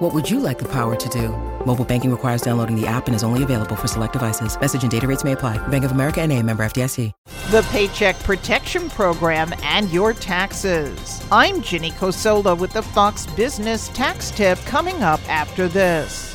What would you like the power to do? Mobile banking requires downloading the app and is only available for select devices. Message and data rates may apply. Bank of America and a member FDIC. The Paycheck Protection Program and your taxes. I'm Ginny Cosola with the Fox Business Tax Tip coming up after this.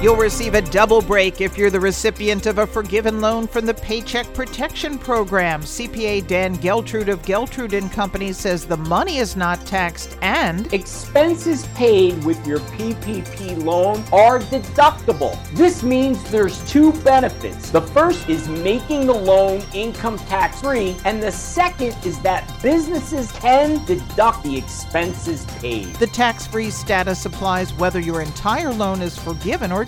You'll receive a double break if you're the recipient of a forgiven loan from the Paycheck Protection Program. CPA Dan Geltrude of Geltrude and Company says the money is not taxed and expenses paid with your PPP loan are deductible. This means there's two benefits. The first is making the loan income tax free, and the second is that businesses can deduct the expenses paid. The tax free status applies whether your entire loan is forgiven or